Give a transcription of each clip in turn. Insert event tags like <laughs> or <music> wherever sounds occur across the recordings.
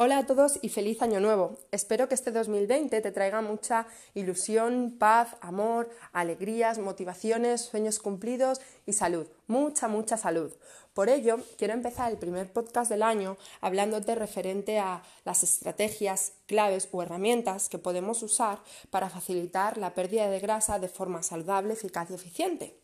Hola a todos y feliz año nuevo. Espero que este 2020 te traiga mucha ilusión, paz, amor, alegrías, motivaciones, sueños cumplidos y salud. Mucha, mucha salud. Por ello, quiero empezar el primer podcast del año hablándote referente a las estrategias, claves o herramientas que podemos usar para facilitar la pérdida de grasa de forma saludable, eficaz y eficiente.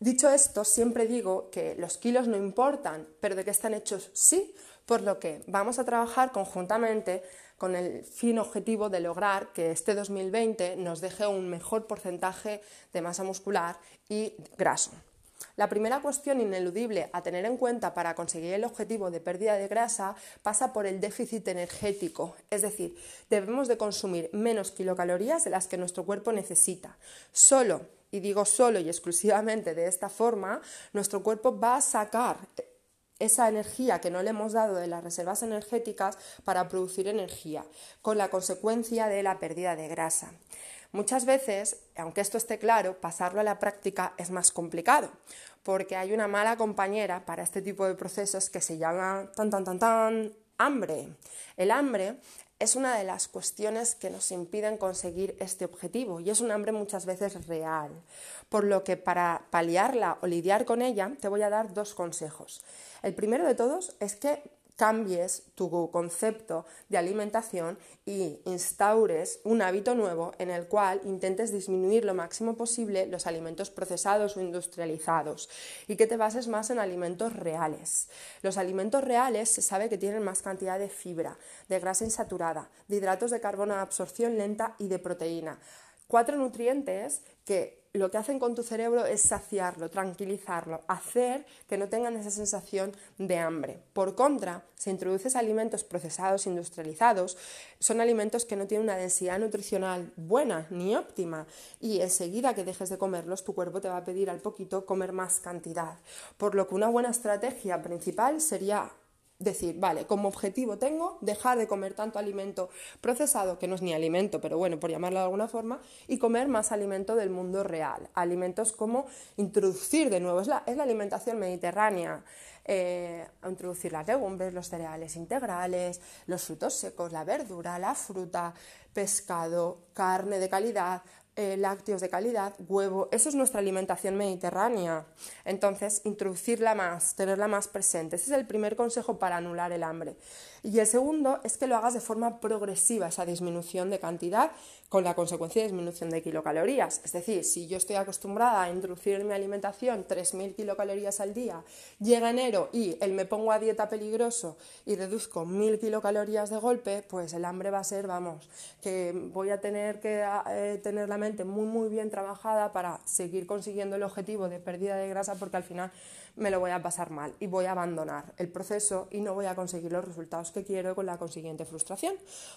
Dicho esto, siempre digo que los kilos no importan, pero de qué están hechos sí, por lo que vamos a trabajar conjuntamente con el fin objetivo de lograr que este 2020 nos deje un mejor porcentaje de masa muscular y graso. La primera cuestión ineludible a tener en cuenta para conseguir el objetivo de pérdida de grasa pasa por el déficit energético, es decir, debemos de consumir menos kilocalorías de las que nuestro cuerpo necesita. Solo, y digo solo y exclusivamente de esta forma, nuestro cuerpo va a sacar esa energía que no le hemos dado de las reservas energéticas para producir energía, con la consecuencia de la pérdida de grasa. Muchas veces, aunque esto esté claro, pasarlo a la práctica es más complicado, porque hay una mala compañera para este tipo de procesos que se llama tan tan tan tan hambre. El hambre es una de las cuestiones que nos impiden conseguir este objetivo y es un hambre muchas veces real. Por lo que para paliarla o lidiar con ella te voy a dar dos consejos. El primero de todos es que cambies tu concepto de alimentación y instaures un hábito nuevo en el cual intentes disminuir lo máximo posible los alimentos procesados o industrializados y que te bases más en alimentos reales. Los alimentos reales se sabe que tienen más cantidad de fibra, de grasa insaturada, de hidratos de carbono de absorción lenta y de proteína. Cuatro nutrientes que lo que hacen con tu cerebro es saciarlo, tranquilizarlo, hacer que no tengan esa sensación de hambre. Por contra, si introduces alimentos procesados, industrializados, son alimentos que no tienen una densidad nutricional buena ni óptima y enseguida que dejes de comerlos, tu cuerpo te va a pedir al poquito comer más cantidad. Por lo que una buena estrategia principal sería decir, vale, como objetivo tengo dejar de comer tanto alimento procesado, que no es ni alimento, pero bueno, por llamarlo de alguna forma, y comer más alimento del mundo real. Alimentos como introducir de nuevo, es la, alimentación mediterránea, eh, introducir las legumbres, los cereales integrales, los frutos secos, la verdura, la fruta, pescado, carne de calidad, eh, lácteos de calidad, huevo, eso es nuestra alimentación mediterránea. Entonces, introducirla más, tenerla más presente. Ese es el primer consejo para anular el hambre. Y el segundo es que lo hagas de forma progresiva, esa disminución de cantidad con la consecuencia de disminución de kilocalorías. Es decir, si yo estoy acostumbrada a introducir en mi alimentación 3.000 kilocalorías al día, llega enero y el me pongo a dieta peligroso y reduzco 1.000 kilocalorías de golpe, pues el hambre va a ser, vamos, que voy a tener que eh, tener la mente muy muy bien trabajada para seguir consiguiendo el objetivo de pérdida de grasa porque al final me lo voy a pasar mal y voy a abandonar el proceso y no voy a conseguir los resultados que quiero con la consiguiente frustración.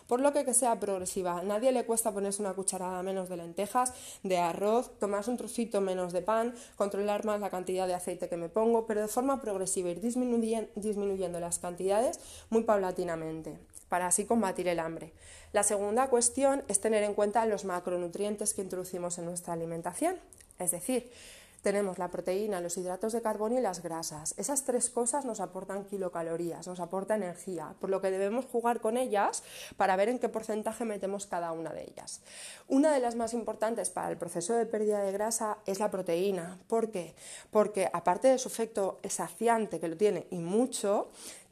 Por lo que que sea progresiva, nadie le cuesta ponerse una cucharada menos de lentejas, de arroz, tomarse un trocito menos de pan, controlar más la cantidad de aceite que me pongo, pero de forma progresiva ir disminuyendo las cantidades muy paulatinamente para así combatir el hambre. La segunda cuestión es tener en cuenta los macronutrientes que introducimos en nuestra alimentación, es decir, tenemos la proteína, los hidratos de carbono y las grasas. Esas tres cosas nos aportan kilocalorías, nos aportan energía, por lo que debemos jugar con ellas para ver en qué porcentaje metemos cada una de ellas. Una de las más importantes para el proceso de pérdida de grasa es la proteína. ¿Por qué? Porque aparte de su efecto saciante, que lo tiene y mucho,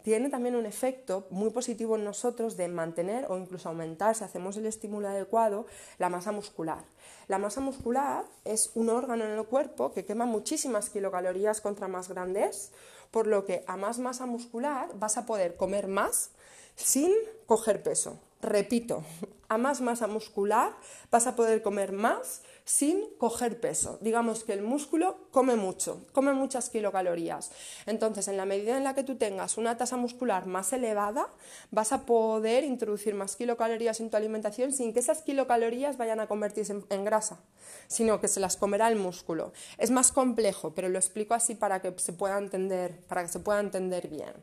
tiene también un efecto muy positivo en nosotros de mantener o incluso aumentar, si hacemos el estímulo adecuado, la masa muscular. La masa muscular es un órgano en el cuerpo que quema muchísimas kilocalorías contra más grandes, por lo que a más masa muscular vas a poder comer más sin coger peso. Repito, a más masa muscular vas a poder comer más sin coger peso. Digamos que el músculo come mucho, come muchas kilocalorías. Entonces, en la medida en la que tú tengas una tasa muscular más elevada, vas a poder introducir más kilocalorías en tu alimentación sin que esas kilocalorías vayan a convertirse en, grasa, sino que se las comerá el músculo. Es más complejo, pero lo explico así para que se pueda entender, para que se pueda entender bien.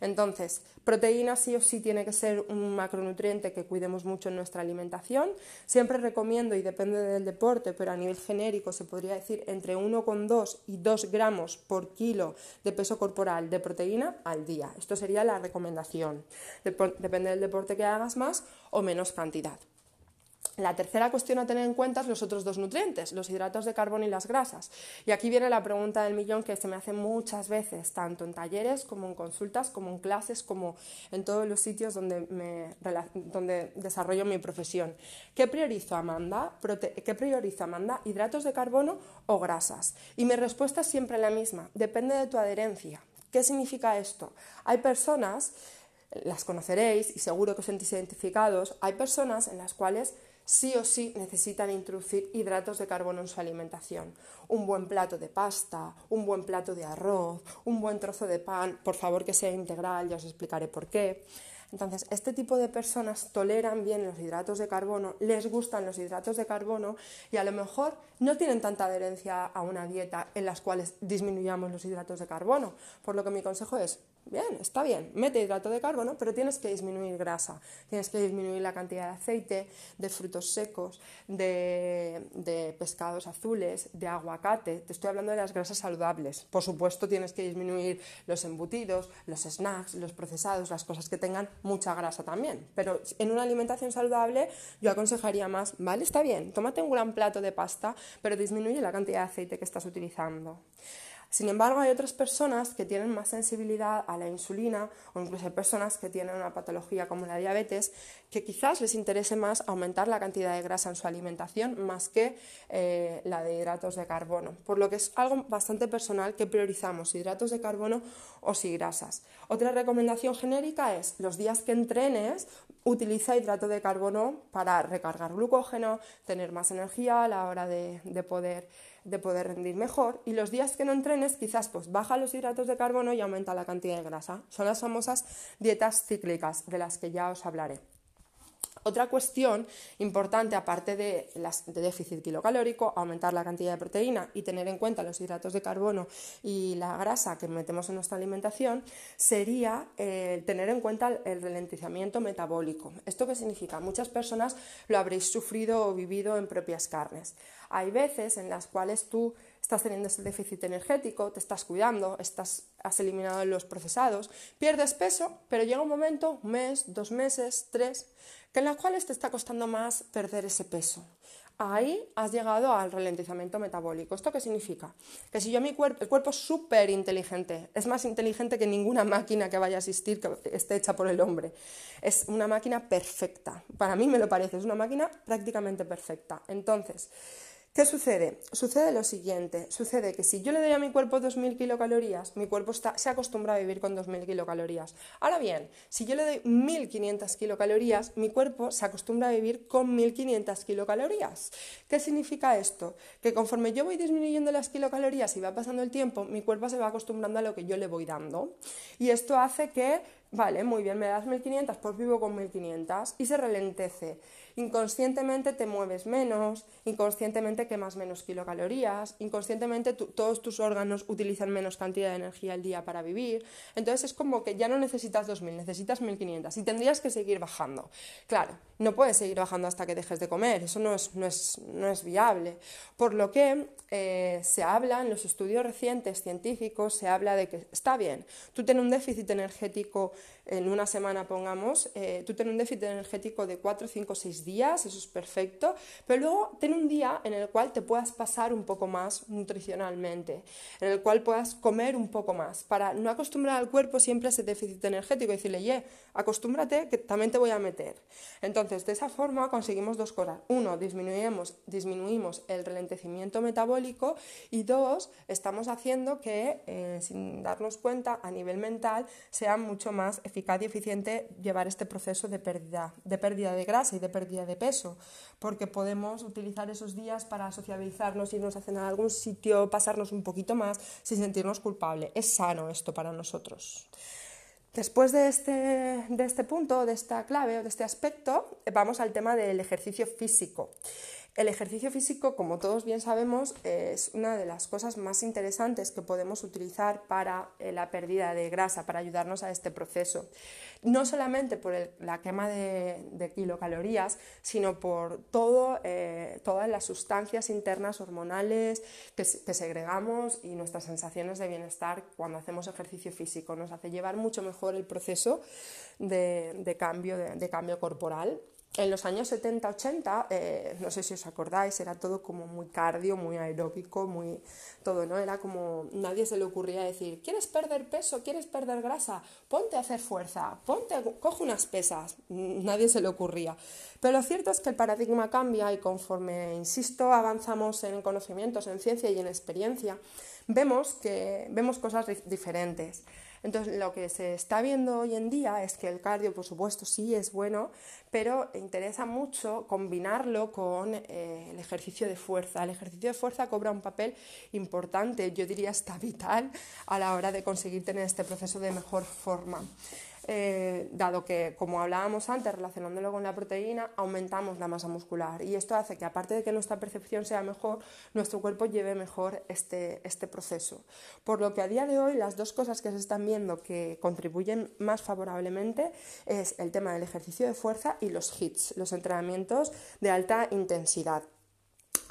Entonces, proteína sí o sí tiene que ser un macronutriente que cuidemos mucho en nuestra alimentación. Siempre recomiendo, y depende del deporte, pero a nivel genérico se podría decir entre 1,2 y 2 gramos por kilo de peso corporal de proteína al día. Esto sería la recomendación. Depende del deporte que hagas más o menos cantidad. La tercera cuestión a tener en cuenta es los otros dos nutrientes, los hidratos de carbono y las grasas. Y aquí viene la pregunta del millón que se me hace muchas veces, tanto en talleres como en consultas, como en clases, como en todos los sitios donde, donde desarrollo mi profesión. ¿Qué priorizo, Amanda? ¿Qué priorizo, Amanda? ¿Hidratos de carbono o grasas? Y mi respuesta es siempre la misma, depende de tu adherencia. ¿Qué significa esto? Hay personas, las conoceréis y seguro que os sentís identificados, hay personas en las cuales sí o sí necesitan introducir hidratos de carbono en su alimentación. Un buen plato de pasta, un buen plato de arroz, un buen trozo de pan, por favor que sea integral, ya os explicaré por qué. Entonces, este tipo de personas toleran bien los hidratos de carbono, les gustan los hidratos de carbono y a lo mejor no tienen tanta adherencia a una dieta en las cuales disminuyamos los hidratos de carbono. Por lo que mi consejo es, Bien, está bien, mete hidrato de carbono, pero tienes que disminuir grasa, tienes que disminuir la cantidad de aceite, de frutos secos, de, pescados azules, de aguacate. Te estoy hablando de las grasas saludables. Por supuesto, tienes que disminuir los embutidos, los snacks, los procesados, las cosas que tengan mucha grasa también. Pero en una alimentación saludable yo aconsejaría más, vale, está bien, tómate un gran plato de pasta, pero disminuye la cantidad de aceite que estás utilizando. Sin embargo, hay otras personas que tienen más sensibilidad a la insulina o incluso hay personas que tienen una patología como la diabetes que quizás les interese más aumentar la cantidad de grasa en su alimentación más que eh, la de hidratos de carbono. Por lo que es algo bastante personal que priorizamos hidratos de carbono o si grasas. Otra recomendación genérica es los días que entrenes utiliza hidrato de carbono para recargar glucógeno, tener más energía a la hora de poder de poder rendir mejor y los días que no entrenes quizás pues baja los hidratos de carbono y aumenta la cantidad de grasa. Son las famosas dietas cíclicas de las que ya os hablaré. Otra cuestión importante, aparte de, déficit kilocalórico, aumentar la cantidad de proteína y tener en cuenta los hidratos de carbono y la grasa que metemos en nuestra alimentación, sería eh, tener en cuenta el ralentizamiento metabólico. ¿Esto qué significa? Muchas personas lo habréis sufrido o vivido en propias carnes. Hay veces en las cuales tú estás teniendo ese déficit energético, te estás cuidando, estás, has eliminado los procesados, pierdes peso, pero llega un momento, un mes, dos meses, tres, que en las cuales te está costando más perder ese peso. Ahí has llegado al ralentizamiento metabólico. ¿Esto qué significa? Que si yo mi cuerpo, el cuerpo es súper inteligente, es más inteligente que ninguna máquina que vaya a existir que esté hecha por el hombre. Es una máquina perfecta. Para mí me lo parece, es una máquina prácticamente perfecta. Entonces, ¿Qué sucede? Sucede lo siguiente, sucede que si yo le doy a mi cuerpo 2.000 kilocalorías, mi cuerpo se acostumbra a vivir con 2.000 kilocalorías. Ahora bien, si yo le doy 1.500 kilocalorías, mi cuerpo se acostumbra a vivir con 1.500 kilocalorías. ¿Qué significa esto? Que conforme yo voy disminuyendo las kilocalorías y va pasando el tiempo, mi cuerpo se va acostumbrando a lo que yo le voy dando. Y esto hace que, vale, muy bien, me das 1.500, pues vivo con 1.500 y se ralentece inconscientemente te mueves menos, inconscientemente quemas menos kilocalorías, inconscientemente todos tus órganos utilizan menos cantidad de energía al día para vivir. Entonces es como que ya no necesitas 2.000, necesitas 1.500 y tendrías que seguir bajando. Claro, no puedes seguir bajando hasta que dejes de comer, eso no es, no es, no es viable. Por lo que eh, se habla en los estudios recientes científicos, se habla de que está bien, tú tienes un déficit energético en una semana, pongamos, eh, tú tienes un déficit energético de 4, 5, 6 días, eso es perfecto, pero luego ten un día en el cual te puedas pasar un poco más nutricionalmente, en el cual puedas comer un poco más, para no acostumbrar al cuerpo siempre a ese déficit energético y decirle, ye, acostúmbrate que también te voy a meter. Entonces, de esa forma conseguimos dos cosas. Uno, disminuimos, disminuimos el ralentecimiento metabólico y dos, estamos haciendo que, eh, sin darnos cuenta, a nivel mental, sea mucho más eficaz y eficiente llevar este proceso de pérdida, de pérdida de grasa y de pérdida de peso, porque podemos utilizar esos días para sociabilizarnos, irnos a cenar a algún sitio, pasarnos un poquito más sin sentirnos culpable. Es sano esto para nosotros. Después de este, de este punto, de esta clave o de este aspecto, vamos al tema del ejercicio físico. El ejercicio físico, como todos bien sabemos, es una de las cosas más interesantes que podemos utilizar para eh, la pérdida de grasa, para ayudarnos a este proceso. No solamente por la quema de, kilocalorías, sino por eh, todas las sustancias internas hormonales que, segregamos y nuestras sensaciones de bienestar cuando hacemos ejercicio físico. Nos hace llevar mucho mejor el proceso de, cambio, de cambio corporal en los años 70-80, eh, no sé si os acordáis, era todo como muy cardio, muy aeróbico, muy todo, ¿no? Era como nadie se le ocurría decir, ¿quieres perder peso? ¿Quieres perder grasa? Ponte a hacer fuerza, ponte, coge unas pesas. Nadie se le ocurría. Pero lo cierto es que el paradigma cambia y conforme, insisto, avanzamos en conocimientos, en ciencia y en experiencia, vemos que vemos cosas diferentes. Entonces, lo que se está viendo hoy en día es que el cardio, por supuesto, sí es bueno, pero interesa mucho combinarlo con eh, el ejercicio de fuerza. El ejercicio de fuerza cobra un papel importante, yo diría hasta vital, a la hora de conseguir tener este proceso de mejor forma. Eh, dado que, como hablábamos antes, relacionándolo con la proteína, aumentamos la masa muscular. Y esto hace que, aparte de que nuestra percepción sea mejor, nuestro cuerpo lleve mejor este, este proceso. Por lo que a día de hoy las dos cosas que se están viendo que contribuyen más favorablemente es el tema del ejercicio de fuerza y los HITs, los entrenamientos de alta intensidad.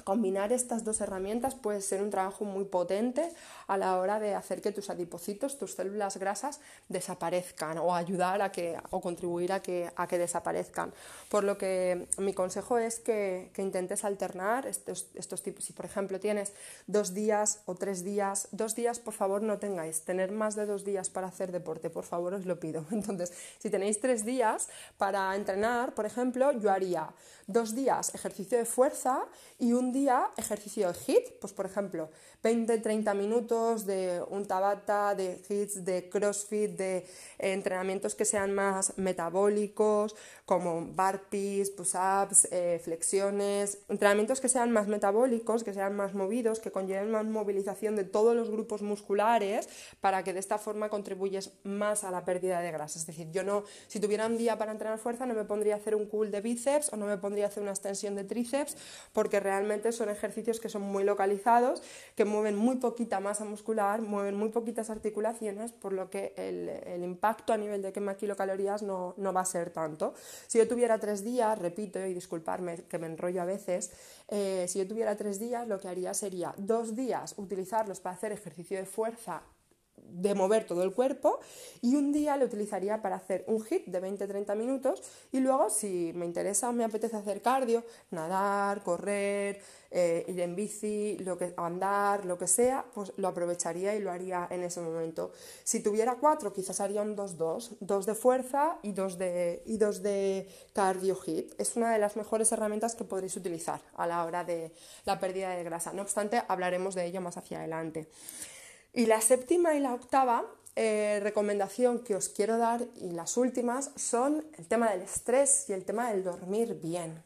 Combinar estas dos herramientas puede ser un trabajo muy potente a la hora de hacer que tus adipocitos, tus células grasas desaparezcan o ayudar a que o contribuir a que, a que desaparezcan. Por lo que mi consejo es que, intentes alternar estos, estos tipos. Si por ejemplo tienes dos días o tres días, dos días por favor no tengáis, tener más de dos días para hacer deporte, por favor os lo pido. <laughs> Entonces, si tenéis tres días para entrenar, por ejemplo, yo haría dos días ejercicio de fuerza y un día ejercicio de HIT, pues por ejemplo, 20-30 minutos de un tabata, de hits, de crossfit, de entrenamientos que sean más metabólicos, como burpees, push-ups, eh, flexiones, entrenamientos que sean más metabólicos, que sean más movidos, que conlleven más movilización de todos los grupos musculares para que de esta forma contribuyes más a la pérdida de grasa. Es decir, yo no, si tuviera un día para entrenar fuerza, no me pondría a hacer un cool de bíceps o no me pondría a hacer una extensión de tríceps, porque realmente son ejercicios que son muy localizados, que mueven muy poquita masa muscular, mueven muy poquitas articulaciones, por lo que el, impacto a nivel de quema kilocalorías no, no va a ser tanto. Si yo tuviera tres días, repito, y disculparme que me enrollo a veces, eh, si yo tuviera tres días, lo que haría sería dos días utilizarlos para hacer ejercicio de fuerza de mover todo el cuerpo y un día lo utilizaría para hacer un hit de 20-30 minutos y luego si me interesa o me apetece hacer cardio, nadar, correr, eh, ir en bici, lo que, andar, lo que sea, pues lo aprovecharía y lo haría en ese momento. Si tuviera cuatro, quizás haría un 2-2, dos de fuerza y dos de, y dos de cardio hit. Es una de las mejores herramientas que podréis utilizar a la hora de la pérdida de grasa. No obstante, hablaremos de ello más hacia adelante. Y la séptima y la octava eh, recomendación que os quiero dar y las últimas son el tema del estrés y el tema del dormir bien.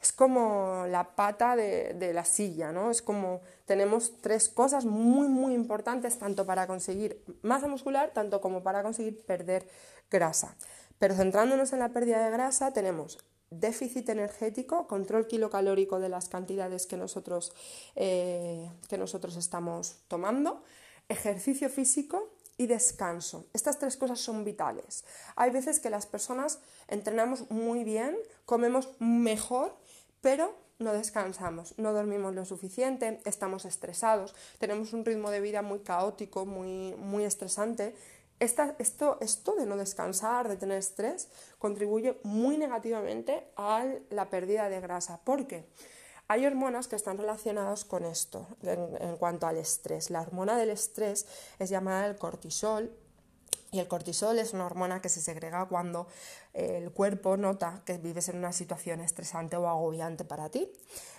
Es como la pata de, la silla, ¿no? Es como tenemos tres cosas muy, muy importantes tanto para conseguir masa muscular, tanto como para conseguir perder grasa. Pero centrándonos en la pérdida de grasa, tenemos déficit energético, control kilocalórico de las cantidades que nosotros, eh, que nosotros estamos tomando, ejercicio físico y descanso. Estas tres cosas son vitales. Hay veces que las personas entrenamos muy bien, comemos mejor, pero no descansamos, no dormimos lo suficiente, estamos estresados, tenemos un ritmo de vida muy caótico, muy, muy estresante. esto, esto de no descansar, de tener estrés, contribuye muy negativamente a la pérdida de grasa. ¿Por qué? Hay hormonas que están relacionadas con esto en, cuanto al estrés. La hormona del estrés es llamada el cortisol y el cortisol es una hormona que se segrega cuando el cuerpo nota que vives en una situación estresante o agobiante para ti.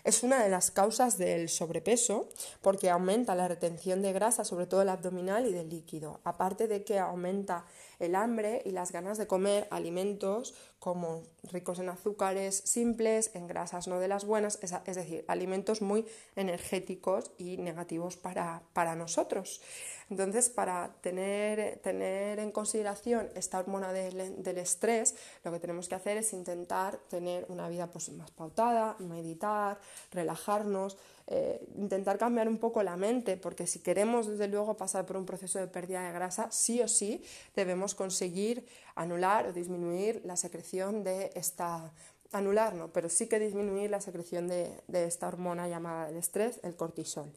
Es una de las causas del sobrepeso porque aumenta la retención de grasa, sobre todo el abdominal y del líquido. Aparte de que aumenta el hambre y las ganas de comer alimentos como ricos en azúcares simples, en grasas no de las buenas, es, decir, alimentos muy energéticos y negativos para, para nosotros. Entonces, para tener, tener, en consideración esta hormona del, del, estrés, Lo que tenemos que hacer es intentar tener una vida pues, más pautada, meditar, relajarnos, eh, intentar cambiar un poco la mente, porque si queremos desde luego pasar por un proceso de pérdida de grasa, sí o sí debemos conseguir anular o disminuir la secreción de esta anular no, pero sí que disminuir la secreción de, de esta hormona llamada el estrés, el cortisol.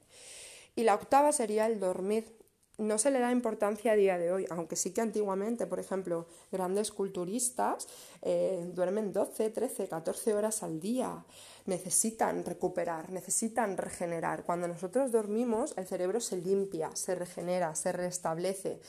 Y la octava sería el dormir no se le da importancia a día de hoy, aunque sí que antiguamente, por ejemplo, grandes culturistas eh, duermen 12, 13, 14 horas al día, necesitan recuperar, necesitan regenerar. Cuando nosotros dormimos, el cerebro se limpia, se regenera, se restablece.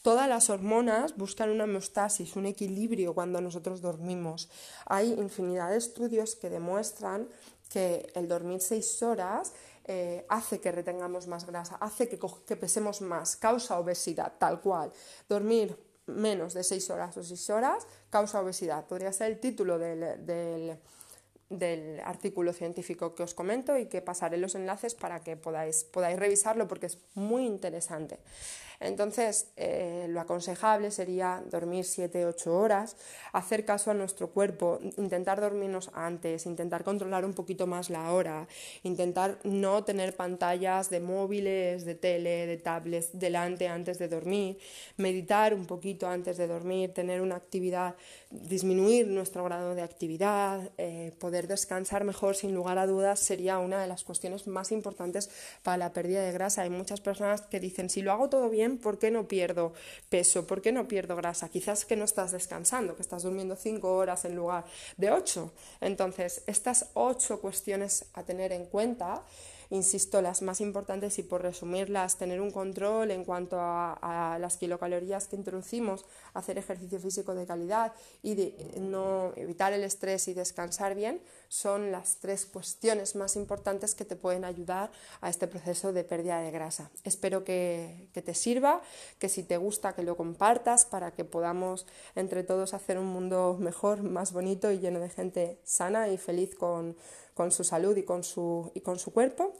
Todas las hormonas buscan una homeostasis, un equilibrio cuando nosotros dormimos. Hay infinidad de estudios que demuestran que el dormir seis horas eh, hace que retengamos más grasa, hace que, pesemos más, causa obesidad, tal cual. Dormir menos de 6 horas o 6 horas causa obesidad. Podría ser el título del, del, artículo científico que os comento y que pasaré los enlaces para que podáis, podáis revisarlo porque es muy interesante. Entonces, eh, lo aconsejable sería dormir 7-8 horas, hacer caso a nuestro cuerpo, intentar dormirnos antes, intentar controlar un poquito más la hora, intentar no tener pantallas de móviles, de tele, de tablets delante antes de dormir, meditar un poquito antes de dormir, tener una actividad, disminuir nuestro grado de actividad, eh, poder descansar mejor sin lugar a dudas sería una de las cuestiones más importantes para la pérdida de grasa. Hay muchas personas que dicen, si lo hago todo bien, ¿por qué no pierdo peso? ¿Por qué no pierdo grasa? Quizás que no estás descansando, que estás durmiendo cinco horas en lugar de ocho. Entonces, estas ocho cuestiones a tener en cuenta insisto, las más importantes y por resumirlas, tener un control en cuanto a, las kilocalorías que introducimos, hacer ejercicio físico de calidad y no evitar el estrés y descansar bien, son las tres cuestiones más importantes que te pueden ayudar a este proceso de pérdida de grasa. Espero que, que te sirva, que si te gusta que lo compartas para que podamos entre todos hacer un mundo mejor, más bonito y lleno de gente sana y feliz con con su salud y con su, y con su cuerpo.